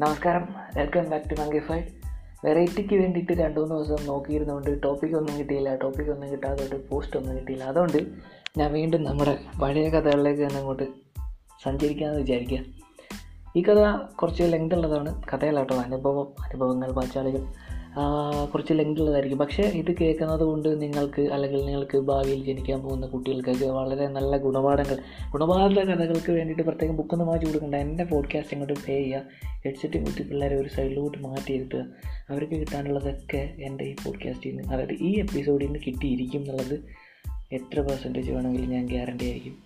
നമസ്കാരം. Welcome back to Monkeyfied വെറൈറ്റിക്ക് വേണ്ടിയിട്ട് രണ്ട് മൂന്ന് ദിവസം നോക്കിയിരുന്നുകൊണ്ട് ടോപ്പിക് ഒന്നും കിട്ടിയില്ല. ടോപ്പിക് ഒന്നും കിട്ടാത്തതുകൊണ്ട് പോസ്റ്റ് ഒന്നും കിട്ടിയില്ല. അതുകൊണ്ട് ഞാൻ വീണ്ടും നമ്മുടെ പഴയ കഥകളിലേക്ക് തന്നെ അങ്ങോട്ട് സഞ്ചരിക്കാമെന്ന് വിചാരിക്കുക ഈ കഥ കുറച്ച് ലെങ്ത് ഉള്ളതാണ്. കഥയല്ലാട്ടോ അനുഭവം അനുഭവങ്ങൾ പാച്ചാളികൾ ആ, കുറച്ച് ലെങ്ത് ഉള്ളതായിരിക്കും പക്ഷേ ഇത് കേൾക്കുന്നത് കൊണ്ട് നിങ്ങൾക്ക് അല്ലെങ്കിൽ നിങ്ങൾക്ക് ഭാവിയിൽ ജനിക്കാൻ പോകുന്ന കുട്ടികൾക്കൊക്കെ വളരെ നല്ല ഗുണപാഠങ്ങൾ. ഗുണപാഠ കഥകൾക്ക് വേണ്ടിയിട്ട് പ്രത്യേകം ബുക്കൊന്നും മാറ്റി കൊടുക്കണ്ട. എന്റെ പോഡ്കാസ്റ്റ് ഇങ്ങോട്ട് പേ ചെയ്യുക ഹെഡ്സെറ്റ് കുത്തി പിള്ളേരെ ഒരു സൈഡിലോട്ട് മാറ്റി ഇരുത്തുക അവർക്ക് കിട്ടാനുള്ളതൊക്കെ എന്റെ ഈ പോഡ്കാസ്റ്റിൽ നിന്ന് അതായത് ഈ എപ്പിസോഡിൽ നിന്ന് കിട്ടിയിരിക്കും എന്നുള്ളത് എത്ര പെർസെന്റേജ് വേണമെങ്കിലും ഞാൻ ഗ്യാരണ്ടി ആയിരിക്കും.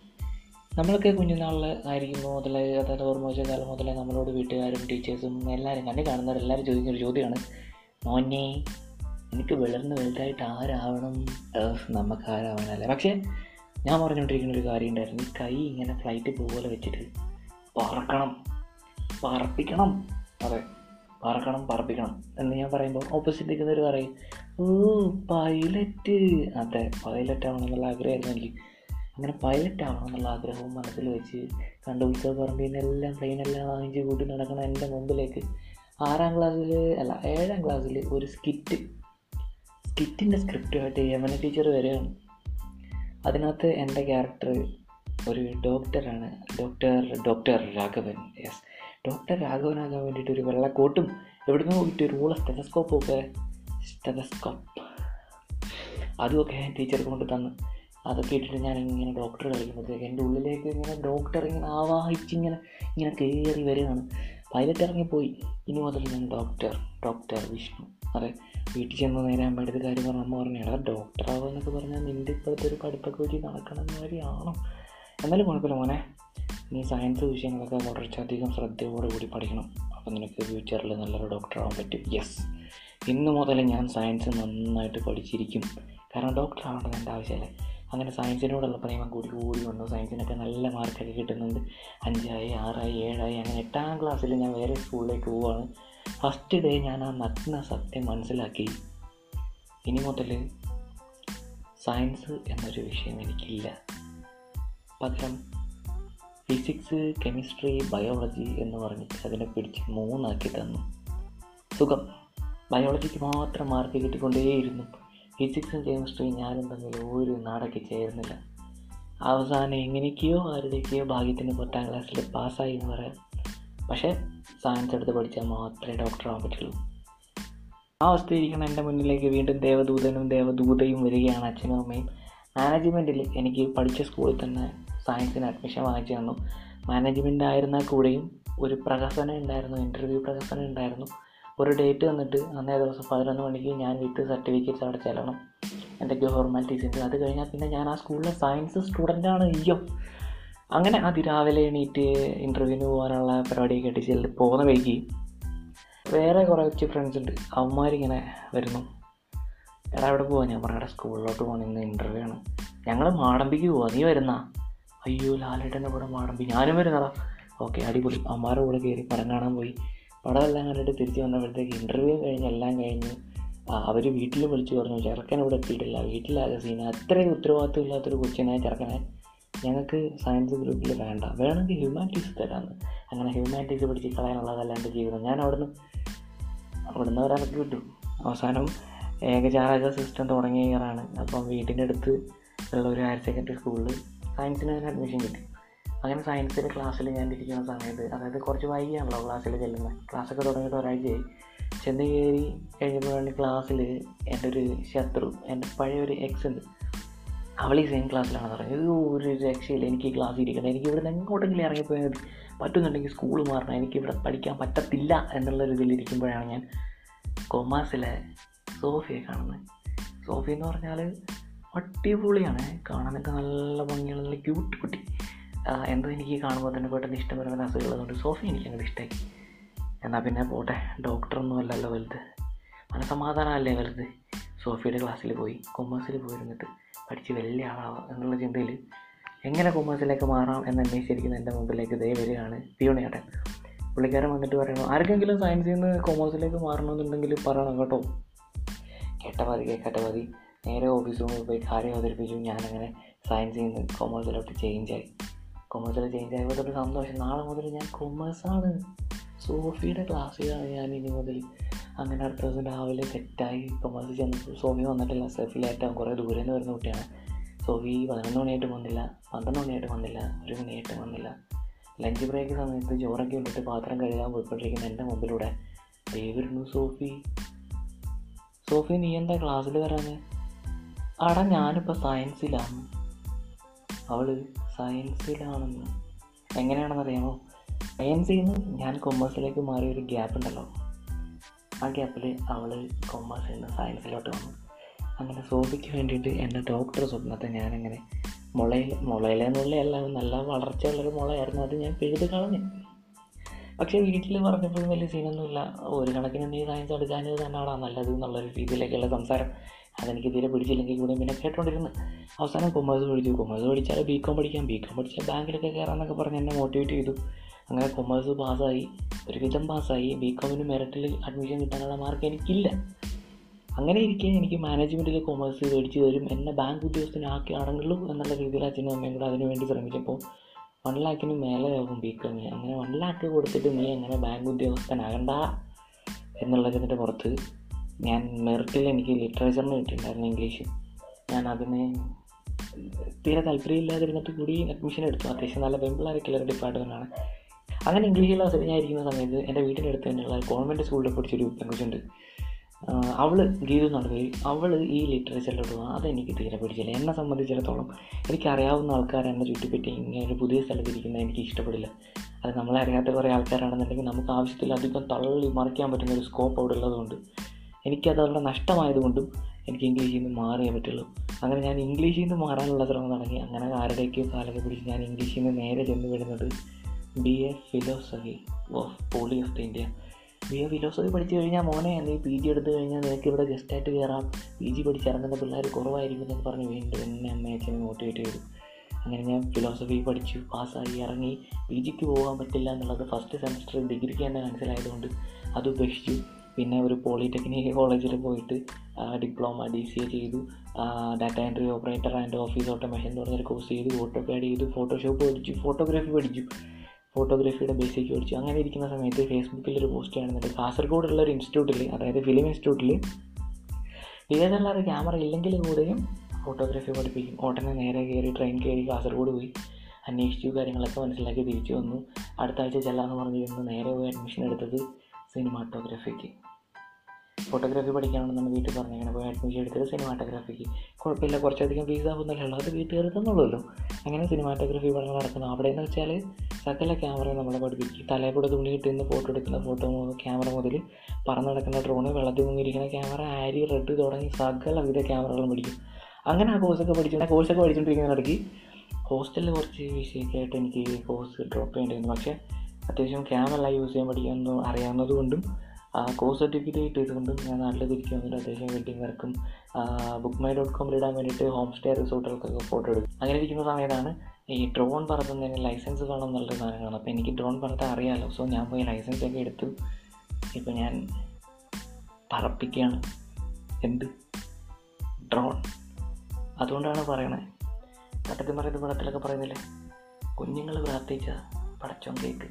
നമ്മളൊക്കെ കുഞ്ഞുനാളിൽ ആയിരിക്കുമ്പോൾ മുതലേ അതായത് ഓർമ്മ വെച്ച കാലം മുതലേ നമ്മളോട് വീട്ടുകാരും ടീച്ചേഴ്സും എല്ലാവരും കണ്ണി കാണുന്നവർ എല്ലാവരും ചോദിക്കുന്ന ഒരു ചോദ്യമാണ്. മോനെ എനിക്ക് വളർന്ന് വലുതായിട്ട് ആരാവണം? നമുക്ക് ആരാവാനല്ലേ പക്ഷേ ഞാൻ പറഞ്ഞുകൊണ്ടിരിക്കുന്ന ഒരു കാര്യം ഉണ്ടായിരുന്നു. ഈ കൈ ഇങ്ങനെ ഫ്ലൈറ്റ് പോലെ വെച്ചിട്ട് പറക്കണം. പറപ്പിക്കണം. അതെ പറക്കണം പറപ്പിക്കണം എന്ന് ഞാൻ പറയുമ്പോൾ ഓപ്പോസിറ്റ് നിൽക്കുന്നവർ പറയും ഓ പൈലറ്റ് അതെ പൈലറ്റ് ആവണം എന്നുള്ള ആഗ്രഹമായിരുന്നു എനിക്ക്. അങ്ങനെ പൈലറ്റ് ആവണം എന്നുള്ള ആഗ്രഹവും മനസ്സിൽ വെച്ച് കണ്ട് ഉത്സവ പറമ്പിൽ നിന്നെല്ലാം പ്ലെയിനെല്ലാം വാങ്ങിച്ച് കൂട്ടി നടക്കണം എന്റെ മുമ്പിലേക്ക് ആറാം ക്ലാസ്സിൽ അല്ല ഏഴാം ക്ലാസ്സിൽ ഒരു സ്കിറ്റ് സ്കിറ്റിന്റെ സ്ക്രിപ്റ്റുമായിട്ട് യമന ടീച്ചർ വരികയാണ് അതിനകത്ത് എന്റെ ക്യാരക്ടർ ഒരു ഡോക്ടറാണ് doctor doctor Raghavan. Yes doctor രാഘവനാകാൻ വേണ്ടിയിട്ട് ഒരു വെള്ളക്കോട്ടും എവിടുന്ന് പോയിട്ട് ഒരു റൂള സ്റ്റെതസ്കോപ്പും ഒക്കെ സ്റ്റെതസ്കോപ്പ് അതുമൊക്കെ ടീച്ചർ കൊണ്ട് തന്നു. അതൊക്കെ ഇട്ടിട്ട് ഞാൻ ഇങ്ങനെ ഡോക്ടർ കളിക്കുമ്പോഴത്തേക്ക് എന്റെ ഉള്ളിലേക്ക് ഇങ്ങനെ ഡോക്ടർ ഇങ്ങനെ ആവാഹിച്ച് ഇങ്ങനെ ഇങ്ങനെ കയറി വരികയാണ്. പൈലറ്റ് ഇറങ്ങിപ്പോയി ഇനി മുതൽ ഞാൻ ഡോക്ടർ ഡോക്ടർ വിഷ്ണു. അതെ വീട്ടിൽ ചെന്ന് നേരെ അമ്മയുടെ കാര്യം പറഞ്ഞ അമ്മ പറഞ്ഞു എടാ ഡോക്ടർ ആവുമെന്നൊക്കെ പറഞ്ഞാൽ നിന്റെ ഇപ്പോഴത്തെ ഒരു പഠിപ്പൊക്കെ വെച്ച് നടക്കണം കാര്യമാണോ എന്നാലും കുഴപ്പമില്ല മോനെ. നീ സയൻസ് വിഷയങ്ങളൊക്കെ കുറച്ചധികം ശ്രദ്ധയോടെ കൂടി പഠിക്കണം. അപ്പോൾ നിനക്ക് ഫ്യൂച്ചറിൽ നല്ലൊരു ഡോക്ടർ ആവാൻ പറ്റും. യെസ് ഇന്ന് മുതൽ ഞാൻ സയൻസ് നന്നായിട്ട് പഠിച്ചിരിക്കും. കാരണം ഡോക്ടർ ആവേണ്ടത് എന്റെ ആവശ്യമല്ലേ? അങ്ങനെ സയൻസിനോടുള്ള പ്രേമം കൂടി കൂടി വന്നു. സയൻസിനൊക്കെ നല്ല മാർക്കൊക്കെ കിട്ടുന്നുണ്ട്. അഞ്ചായി ആറായി ഏഴായി അങ്ങനെ എട്ടാം ക്ലാസ്സിൽ ഞാൻ വേറെ സ്കൂളിലേക്ക് പോവുകയാണ് ഫസ്റ്റ് ഡേ ഞാൻ ആ നഗ്ന സത്യം മനസ്സിലാക്കി. ഇനി മുതൽ സയൻസ് എന്നൊരു വിഷയം എനിക്കില്ല. പകരം ഫിസിക്സ് കെമിസ്ട്രി ബയോളജി എന്ന് പറഞ്ഞിട്ട് അതിനെ പിടിച്ച് മൂന്നാക്കി തന്നു. സുഖം. ബയോളജിക്ക് മാത്രം മാർക്ക് കിട്ടിക്കൊണ്ടേയിരുന്നു. ഫിസിക്സും കെമിസ്ട്രിയും ഞാനും തമ്മിൽ ഒരു നാടൊക്കെ ചേരുന്നില്ല. അവസാനം എങ്ങനെയൊക്കെയോ ആരുടെയൊക്കെയോ ഭാഗ്യത്തിന് പത്താം ക്ലാസ്സിൽ പാസ്സായി എന്ന് പറയാം. പക്ഷേ സയൻസ് എടുത്ത് പഠിച്ചാൽ മാത്രമേ ഡോക്ടർ ആവാൻ പറ്റുള്ളൂ. ആ അവസ്ഥയിരിക്കണം എന്റെ മുന്നിലേക്ക് വീണ്ടും ദേവദൂതനും ദേവദൂതയും വരികയാണ് അച്ഛനും അമ്മയും. മാനേജ്മെന്റിൽ എനിക്ക് പഠിച്ച സ്കൂളിൽ തന്നെ സയൻസിന് അഡ്മിഷൻ വാങ്ങിച്ചു തന്നു. മാനേജ്മെന്റ് ആയിരുന്നാൽ കൂടെയും ഒരു പ്രകസനം ഉണ്ടായിരുന്നു ഇന്റർവ്യൂ പ്രകസനം ഉണ്ടായിരുന്നു. ഒരു ഡേറ്റ് തന്നിട്ട് അന്നേ ദിവസം പതിനൊന്ന് മണിക്ക് ഞാൻ വിത്ത് സർട്ടിഫിക്കറ്റ്സ് അവിടെ ചെല്ലണം. എന്തൊക്കെയോ ഫോർമാലിറ്റീസ് ഉണ്ട്. അത് കഴിഞ്ഞാൽ പിന്നെ ഞാൻ ആ സ്കൂളിലെ സയൻസ് സ്റ്റുഡന്റാണ് അയ്യോ. അങ്ങനെ അതിരാവിലെ എണീറ്റ് ഇന്റർവ്യൂവിന് പോകാനുള്ള പരിപാടിയൊക്കെ ആയിട്ട് ചെല്ലി പോകുന്ന വഴിക്ക് വേറെ കുറച്ച് ഫ്രണ്ട്സ് ഉണ്ട്. അവന്മാരിങ്ങനെ വരുന്നു. എടാ അവിടെ പോവാ? ഞാൻ പറഞ്ഞ സ്കൂളിലോട്ട് പോകണം ഇന്ന് ഇന്റർവ്യൂ ആണ്. ഞങ്ങൾ മാടമ്പിക്ക് പോവാ. നീ വരുന്നാ? അയ്യോ ലാലേട്ടന്റെ കൂടെ മാടമ്പി. ഞാനും വരുന്നതാ ഓക്കെ അടിപൊളി. അമ്മാരുടെ കൂടെ കയറി പടം കാണാൻ പോയി. പടം എല്ലാം കണ്ടിട്ട് തിരിച്ച് വന്നപ്പോഴത്തേക്ക് ഇന്റർവ്യൂ കഴിഞ്ഞ് എല്ലാം കഴിഞ്ഞ് അവർ വീട്ടിൽ വിളിച്ച് പറഞ്ഞു ചെറുക്കൻ ഇവിടെ എത്തിയിട്ടില്ല വീട്ടിലാകെ സീന അത്രയും ഉത്തരവാദിത്വം ഇല്ലാത്തൊരു കൊച്ചിനെ ചെറുക്കനെ ഞങ്ങൾക്ക് സയൻസ് ഗ്രൂപ്പിൽ വേണ്ട. വേണമെങ്കിൽ ഹ്യൂമാനിറ്റീസ് തരാമെന്ന് അങ്ങനെ ഹ്യൂമാനിറ്റീസ് പിടിച്ച് കളയാനുള്ളതല്ലാണ്ട് ജീവിതം. ഞാൻ അവിടുന്ന് അവിടുന്ന് ഒരാൾക്ക് കിട്ടും അവസാനം ഏകജാലക സിസ്റ്റം തുടങ്ങിയ ഇയറാണ് അപ്പം വീട്ടിന്റെ അടുത്ത് ഉള്ള ഒരു ഹയർ സെക്കൻഡറി സ്കൂളിൽ സയൻസിന് അഡ്മിഷൻ കിട്ടി. അങ്ങനെ സയൻസിന്റെ ക്ലാസ്സിൽ ഞാൻ ഇരിക്കുന്ന സമയത്ത് അതായത് കുറച്ച് വൈകിയാണല്ലോ ക്ലാസ്സിൽ ചെല്ലുന്നത് ക്ലാസ്സൊക്കെ തുടങ്ങിയിട്ട് ഒരാഴ്ചയായി. ചെന്ന് കയറി കഴിഞ്ഞപ്പോഴാണ് ക്ലാസ്സിൽ എന്റെ ഒരു ശത്രു എന്റെ പഴയ ഒരു എക്സ് ഉണ്ട്. അവൾ ഈ സെയിം ക്ലാസ്സിലാണെന്ന് പറഞ്ഞത് ഇത് ഒരു രക്ഷയില്ല. എനിക്ക് ഈ ക്ലാസ്സിൽ ഇരിക്കണം എനിക്ക് ഇവിടെ നിന്ന് എങ്ങോട്ടെങ്കിലും ഇറങ്ങിപ്പോയാൽ മതി. പറ്റുന്നുണ്ടെങ്കിൽ സ്കൂൾ മാറണം. എനിക്ക് ഇവിടെ പഠിക്കാൻ പറ്റത്തില്ല എന്നുള്ള ഒരു ഇതിലിരിക്കുമ്പോഴാണ് ഞാൻ കൊമേഴ്സിലെ സോഫിയെ കാണുന്നത്. സോഫി എന്ന് പറഞ്ഞാൽ അടിപൊളിയാണ്. കാണാനൊക്കെ നല്ല ഭംഗിയുള്ള നല്ല ക്യൂട്ട് കുട്ടി. എന്തോ എനിക്ക് കാണുമ്പോൾ തന്നെ പെട്ടെന്ന് ഇഷ്ടം വരുന്ന അസുഖമുള്ളതുകൊണ്ട് സോഫി എനിക്ക് ഇഷ്ടമായി എന്നാൽ പിന്നെ പോട്ടെ ഡോക്ടറൊന്നും അല്ലല്ലോ വലുത്. മനസമാധാനമല്ലേ വലുത്? സോഫിയുടെ ക്ലാസ്സിൽ പോയി കൊമേഴ്സിൽ പോയിരുന്നിട്ട് പഠിച്ച് വലിയ ആളാവാം എന്നുള്ള ചിന്തയിൽ എങ്ങനെ കൊമേഴ്സിലേക്ക് മാറാം എന്ന് അന്വേഷിച്ചിരിക്കുന്ന എന്റെ മുമ്പിലേക്ക് ദേ വരികയാണ് പിയോണിയാട്ടൻ പുള്ളിക്കാരൻ വന്നിട്ട് പറയണം ആർക്കെങ്കിലും സയൻസിൽ നിന്ന് കൊമേഴ്സിലേക്ക് മാറണമെന്നുണ്ടെങ്കിൽ പറയണം കേട്ടോ. കേട്ട മതി കേൾക്കട്ട മതി. നേരെ ഓഫീസ് പോയി കാര്യം അവതരിപ്പിച്ചു. ഞാനങ്ങനെ സയൻസിൽ നിന്ന് കൊമേഴ്സിലോട്ട് ചേഞ്ചായി കൊമേഴ്സിൽ ചേഞ്ച് തൊട്ട് സന്തോഷം. നാളെ മുതൽ ഞാൻ കൊമേഴ്സാണ് സോഫിയുടെ ക്ലാസ്സിലാണ് ഞാൻ ഇനി മുതൽ. അങ്ങനെ അടുത്ത ദിവസം രാവിലെ സെറ്റായി കൊമേഴ്സ് ചെന്ന് സോഫി വന്നിട്ടില്ല. സെഫിലായിട്ടാകും കുറേ ദൂരെ നിന്ന് വരുന്ന കുട്ടിയാണ്. സോഫി പതിനൊന്ന് മണിയായിട്ട് വന്നില്ല പന്ത്രണ്ട് മണിയായിട്ട് വന്നില്ല ഒരു മണിയായിട്ട് വന്നില്ല. ലഞ്ച് ബ്രേക്ക് സമയത്ത് ചോറൊക്കെ ഇട്ടിട്ട് പാത്രം കഴുകാൻ പോയിക്കൊണ്ടിരിക്കുന്ന എന്റെ മുമ്പിലൂടെ. ദൈവരുന്നു സോഫി. സോഫി നീ എന്താ ക്ലാസ്സിൽ വരാന്ന് ആടാ ഞാനിപ്പോൾ സയൻസിലാണ് അവൾ സയൻസിലാണെന്ന് എങ്ങനെയാണെന്നറിയാമോ? സയൻസിൽ നിന്ന് ഞാൻ കൊമേഴ്സിലേക്ക് മാറിയ ഒരു ഗ്യാപ്പ് ഉണ്ടല്ലോ. ആ ഗ്യാപ്പിൽ അവൾ കൊമേഴ്സിൽ നിന്ന് സയൻസിലോട്ട് വന്നു. അങ്ങനെ സോഫിക്ക് വേണ്ടിയിട്ട് എന്റെ ഡോക്ടർ സ്വപ്നത്തെ ഞാനങ്ങനെ മുളയിൽ മുളയിലെന്നുള്ള എല്ലാം നല്ല വളർച്ചയുള്ളൊരു മുളയായിരുന്നു. അത് ഞാൻ പിഴുത് കളഞ്ഞു. പക്ഷേ വീട്ടിൽ പറഞ്ഞപ്പോഴും വലിയ സീനൊന്നുമില്ല. ഒരു കണക്കിന് നീ സയൻസ് എടുക്കാനത് തന്നെയാണോ നല്ലത് എന്നുള്ളൊരു രീതിയിലേക്കുള്ള സംസാരം. അതെനിക്ക് തീരെ പിടിച്ചില്ലെങ്കിൽ കൂടെ പിന്നെ കേട്ടോണ്ടിരുന്നു. അവസാനം കൊമേഴ്സ് പഠിച്ചു കൊമേഴ്സ് പഠിച്ചാൽ ബി കോം പഠിക്കാം. ബി കോം പഠിച്ചാൽ ബാങ്കിലൊക്കെ കയറാമെന്നൊക്കെ പറഞ്ഞ് എന്നെ മോട്ടിവേറ്റ് ചെയ്തു. അങ്ങനെ കൊമേഴ്സ് പാസ്സായി. ഒരുവിധം പാസ്സായി. ബി കോമിന് മെറിറ്റിൽ അഡ്മിഷൻ കിട്ടാനുള്ള മാർക്ക് എനിക്കില്ല. അങ്ങനെ ഇരിക്കെ എനിക്ക് മാനേജ്മെന്റിൽ കൊമേഴ്സ് മേടിച്ച് തരും. എന്നെ ബാങ്ക് ഉദ്യോഗസ്ഥനാക്കി അടങ്ങുള്ളൂ എന്നുള്ള രീതിയിൽ അച്ഛനും അമ്മയും കൂടെ അതിനുവേണ്ടി ശ്രമിച്ചപ്പോൾ വൺ ലാക്കിന് മേലെ ആകും ബി കോമി അങ്ങനെ വൺ ലാക്ക് കൊടുത്തിട്ട് നീ എങ്ങനെ ബാങ്ക് ഉദ്യോഗസ്ഥനാകണ്ട എന്നുള്ളതിന്റെ പുറത്ത് ഞാൻ മെറിറ്റിൽ എനിക്ക് ലിറ്ററേച്ചറിന് കിട്ടിയിട്ടുണ്ടായിരുന്നു ഇംഗ്ലീഷ് ഞാൻ അതിന് തീരെ താല്പര്യമില്ലാതിരുന്നിട്ട് കൂടി അഡ്മിഷൻ എടുത്തു. അത്യാവശ്യം നല്ല പെമ്പിളാരൊക്കെയുള്ള ഒരു ഡിപ്പാർട്ട്മെന്റാണ് അങ്ങനെ ഇംഗ്ലീഷ് ക്ലാസ്സിൽ ഞാൻ ഇരിക്കുന്ന സമയത്ത് എന്റെ വീട്ടിന്റെ അടുത്ത് തന്നെയുള്ള ഗവൺമെന്റ് സ്കൂളിൽ പഠിച്ചൊരു പെൺകുച്ചുണ്ട് അവൾ ഗീതു എന്നാണ് പേര് അവൾ ഈ ലിറ്ററേച്ചറിലോട്ട് പോകുക അതെനിക്ക് തീരെ പിടിച്ചില്ല. എന്നെ സംബന്ധിച്ചിടത്തോളം എനിക്കറിയാവുന്ന ആൾക്കാർ എന്നെ ചുറ്റിപ്പറ്റി ഇങ്ങനെ ഒരു പുതിയ സ്ഥലത്ത് ഇരിക്കുന്നത് എനിക്ക് ഇഷ്ടപ്പെടില്ല. അത് നമ്മളെ അറിയാത്ത കുറേ ആൾക്കാരാണെന്നുണ്ടെങ്കിൽ നമുക്ക് ആവശ്യത്തിലധികം തള്ളി മറിക്കാൻ പറ്റുന്ന ഒരു സ്കോപ്പ് അവിടെ ഉള്ളതുകൊണ്ട് എനിക്കത് അവിടെ നഷ്ടമായതുകൊണ്ടും എനിക്ക് ഇംഗ്ലീഷിൽ നിന്ന് മാറിയേ പറ്റുള്ളൂ. അങ്ങനെ ഞാൻ ഇംഗ്ലീഷിൽ നിന്ന് മാറാനുള്ള ശ്രമം തുടങ്ങി. അങ്ങനെ ആരുടെയൊക്കെ കാലൊക്കെ പിടിച്ച് ഞാൻ ഇംഗ്ലീഷിൽ നിന്ന് നേരെ ചെന്ന് വിടുന്നത് B A philosophy of poly of India B philosophy പഠിച്ചു കഴിഞ്ഞാൽ മോനെ നീ പി ജി എടുത്തു കഴിഞ്ഞാൽ നിനക്ക് ഇവിടെ ഗസ്റ്റായിട്ട് കയറാം പി ജി പഠിച്ചിറങ്ങുന്ന പിള്ളേർ കുറവായിരിക്കും എന്നൊക്കെ പറഞ്ഞ് വീണ്ടും എന്നെ അമ്മയെ അച്ഛനെ മോട്ടിവേറ്റ് ചെയ്തു. അങ്ങനെ ഞാൻ ഫിലോസഫി പഠിച്ചു പാസ്സായി ഇറങ്ങി. പി ജിക്ക് പോകാൻ പറ്റില്ല എന്നുള്ളത് ഫസ്റ്റ് സെമസ്റ്റർ ഡിഗ്രിക്ക് തന്നെ മനസ്സിലായതുകൊണ്ട് അത് ഉപേക്ഷിച്ചു. പിന്നെ ഒരു പോളിടെക്നിക് കോളേജിൽ പോയിട്ട് ഡിപ്ലോമ ഡി സി എ ചെയ്തു. Data entry operator and office automation എന്ന് പറഞ്ഞൊരു കോഴ്സ് ചെയ്തു ഓട്ടോ പാഡ് ചെയ്തു ഫോട്ടോഷോപ്പ് പഠിച്ചു ഫോട്ടോഗ്രാഫി പഠിച്ചു. ഫോട്ടോഗ്രാഫിയുടെ ബേസിക് പഠിച്ചു അങ്ങനെ ഇരിക്കുന്ന സമയത്ത് ഫേസ്ബുക്കിൽ ഒരു പോസ്റ്റ് കാണുന്നുണ്ട്. കാസർഗോഡുള്ള ഒരു ഇൻസ്റ്റിറ്റ്യൂട്ടിൽ അതായത് ഫിലിം ഇൻസ്റ്റിറ്റ്യൂട്ടിൽ ഒരു ക്യാമറ ഇല്ലെങ്കിൽ കൂടെയും ഫോട്ടോഗ്രാഫി പഠിപ്പിക്കും. ഉടനെ നേരെ കയറി ട്രെയിൻ കയറി കാസർഗോഡ് പോയി. അന്വേഷിച്ചു കാര്യങ്ങളൊക്കെ മനസ്സിലാക്കി തിരിച്ചു വന്നു. അടുത്ത ആഴ്ച ചെല്ലാമെന്ന് പറഞ്ഞിരുന്നു. നേരെ പോയി അഡ്മിഷൻ എടുത്തത് സിനിമാറ്റോഗ്രാഫിക്ക് ഫോട്ടോഗ്രാഫി പഠിക്കാണെന്നാണ് വീട്ടിൽ പറഞ്ഞു അങ്ങനെ പോയി അഡ്മിഷൻ എടുത്തത് സിനിമാറ്റോഗ്രാഫിക്ക് കുഴപ്പമില്ല കുറച്ചധികം ഫീസ് ആവുന്നില്ലല്ലോ അത് വീട്ടുകാർ തന്നുള്ളൂ അങ്ങനെ സിനിമാറ്റോഗ്രാഫി പഠനം നടക്കുന്നു. അവിടെ എന്ന് വെച്ചാൽ സകല ക്യാമറ നമ്മളെ പഠിപ്പിക്കും. തലയിൽ തുണി കിട്ടുന്ന ഫോട്ടോ എടുക്കുന്ന ഫോട്ടോ ക്യാമറ മുതൽ പറന്ന് നടക്കുന്ന ഡ്രോണ് വെള്ളത്തിൽ മുങ്ങിയിരിക്കുന്ന ക്യാമറ ആരി റെഡ് തുടങ്ങി സകല വിധ ക്യാമറകളും പഠിക്കും. അങ്ങനെ ആ കോഴ്സൊക്കെ പഠിച്ചു. ആ കോഴ്സൊക്കെ പഠിച്ചുകൊണ്ടിരിക്കുന്ന നടക്കി ഹോസ്റ്റലിൽ കുറച്ച് വിഷയമൊക്കെ ആയിട്ട് എനിക്ക് കോഴ്സ് ഡ്രോപ്പ് ചെയ്യേണ്ടി വന്നു. പക്ഷേ അത്യാവശ്യം ക്യാമറ യൂസ് ചെയ്യാൻ പഠിക്കാമെന്ന് അറിയാവുന്നത് കൊണ്ടും ആ കോഴ്സ് സർട്ടിഫിക്കറ്റ് കിട്ടിയതുകൊണ്ടും ഞാൻ നാട്ടിൽ തിരിച്ചു വന്നിട്ട് അത്യാവശ്യം വെഡിങ് വർക്കും ബുക്ക് മൈ ഡോട്ട് കോമിൽ ഇടാൻ വേണ്ടിയിട്ട് ഹോം സ്റ്റേ റിസോർട്ടുകൾക്കൊക്കെ ഫോട്ടോ എടുക്കും. അങ്ങനെ ഇരിക്കുന്ന സമയത്താണ് ഈ ഡ്രോൺ പറത്തുന്നതിന് ലൈസൻസ് വേണം എന്നുള്ള സാധനങ്ങളാണ് അപ്പോൾ എനിക്ക് ഡ്രോൺ പറത്താൻ അറിയാമല്ലോ സോ ഞാൻ പോയി ലൈസൻസ് ഒക്കെ എടുത്തു. ഇപ്പോൾ ഞാൻ പറപ്പിക്കുകയാണ്. എന്ത്? ഡ്രോൺ അതുകൊണ്ടാണ് പറയണേ. പട്ടത്തിൽ പറയുന്ന പടത്തിലൊക്കെ പറയുന്നില്ലേ? കുഞ്ഞുങ്ങൾ പ്രാർത്ഥിച്ച പടച്ചോൻ കേക്ക്.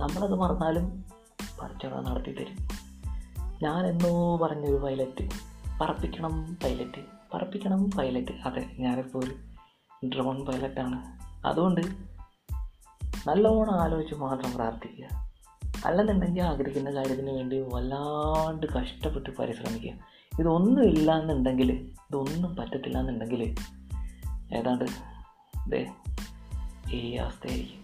നമ്മളത് മറന്നാലും പടച്ചോൻ നടത്തി തരും. ഞാൻ എന്നോ പറഞ്ഞൊരു പൈലറ്റ് പറപ്പിക്കണം പൈലറ്റ് പറപ്പിക്കണം പൈലറ്റ് അതെ ഞാനിപ്പോൾ ഒരു ഡ്രോൺ പൈലറ്റാണ് അതുകൊണ്ട് നല്ലോണം ആലോചിച്ച് മാത്രം പ്രാർത്ഥിക്കുക. അല്ലെന്നുണ്ടെങ്കിൽ ആഗ്രഹിക്കുന്ന കാര്യത്തിന് വേണ്ടി വല്ലാണ്ട് കഷ്ടപ്പെട്ട് പരിശ്രമിക്കുക. ഇതൊന്നും ഇല്ല എന്നുണ്ടെങ്കിൽ ഇതൊന്നും പറ്റത്തില്ല എന്നുണ്ടെങ്കിൽ ഏതാണ്ട് ഈ അവസ്ഥയായിരിക്കും.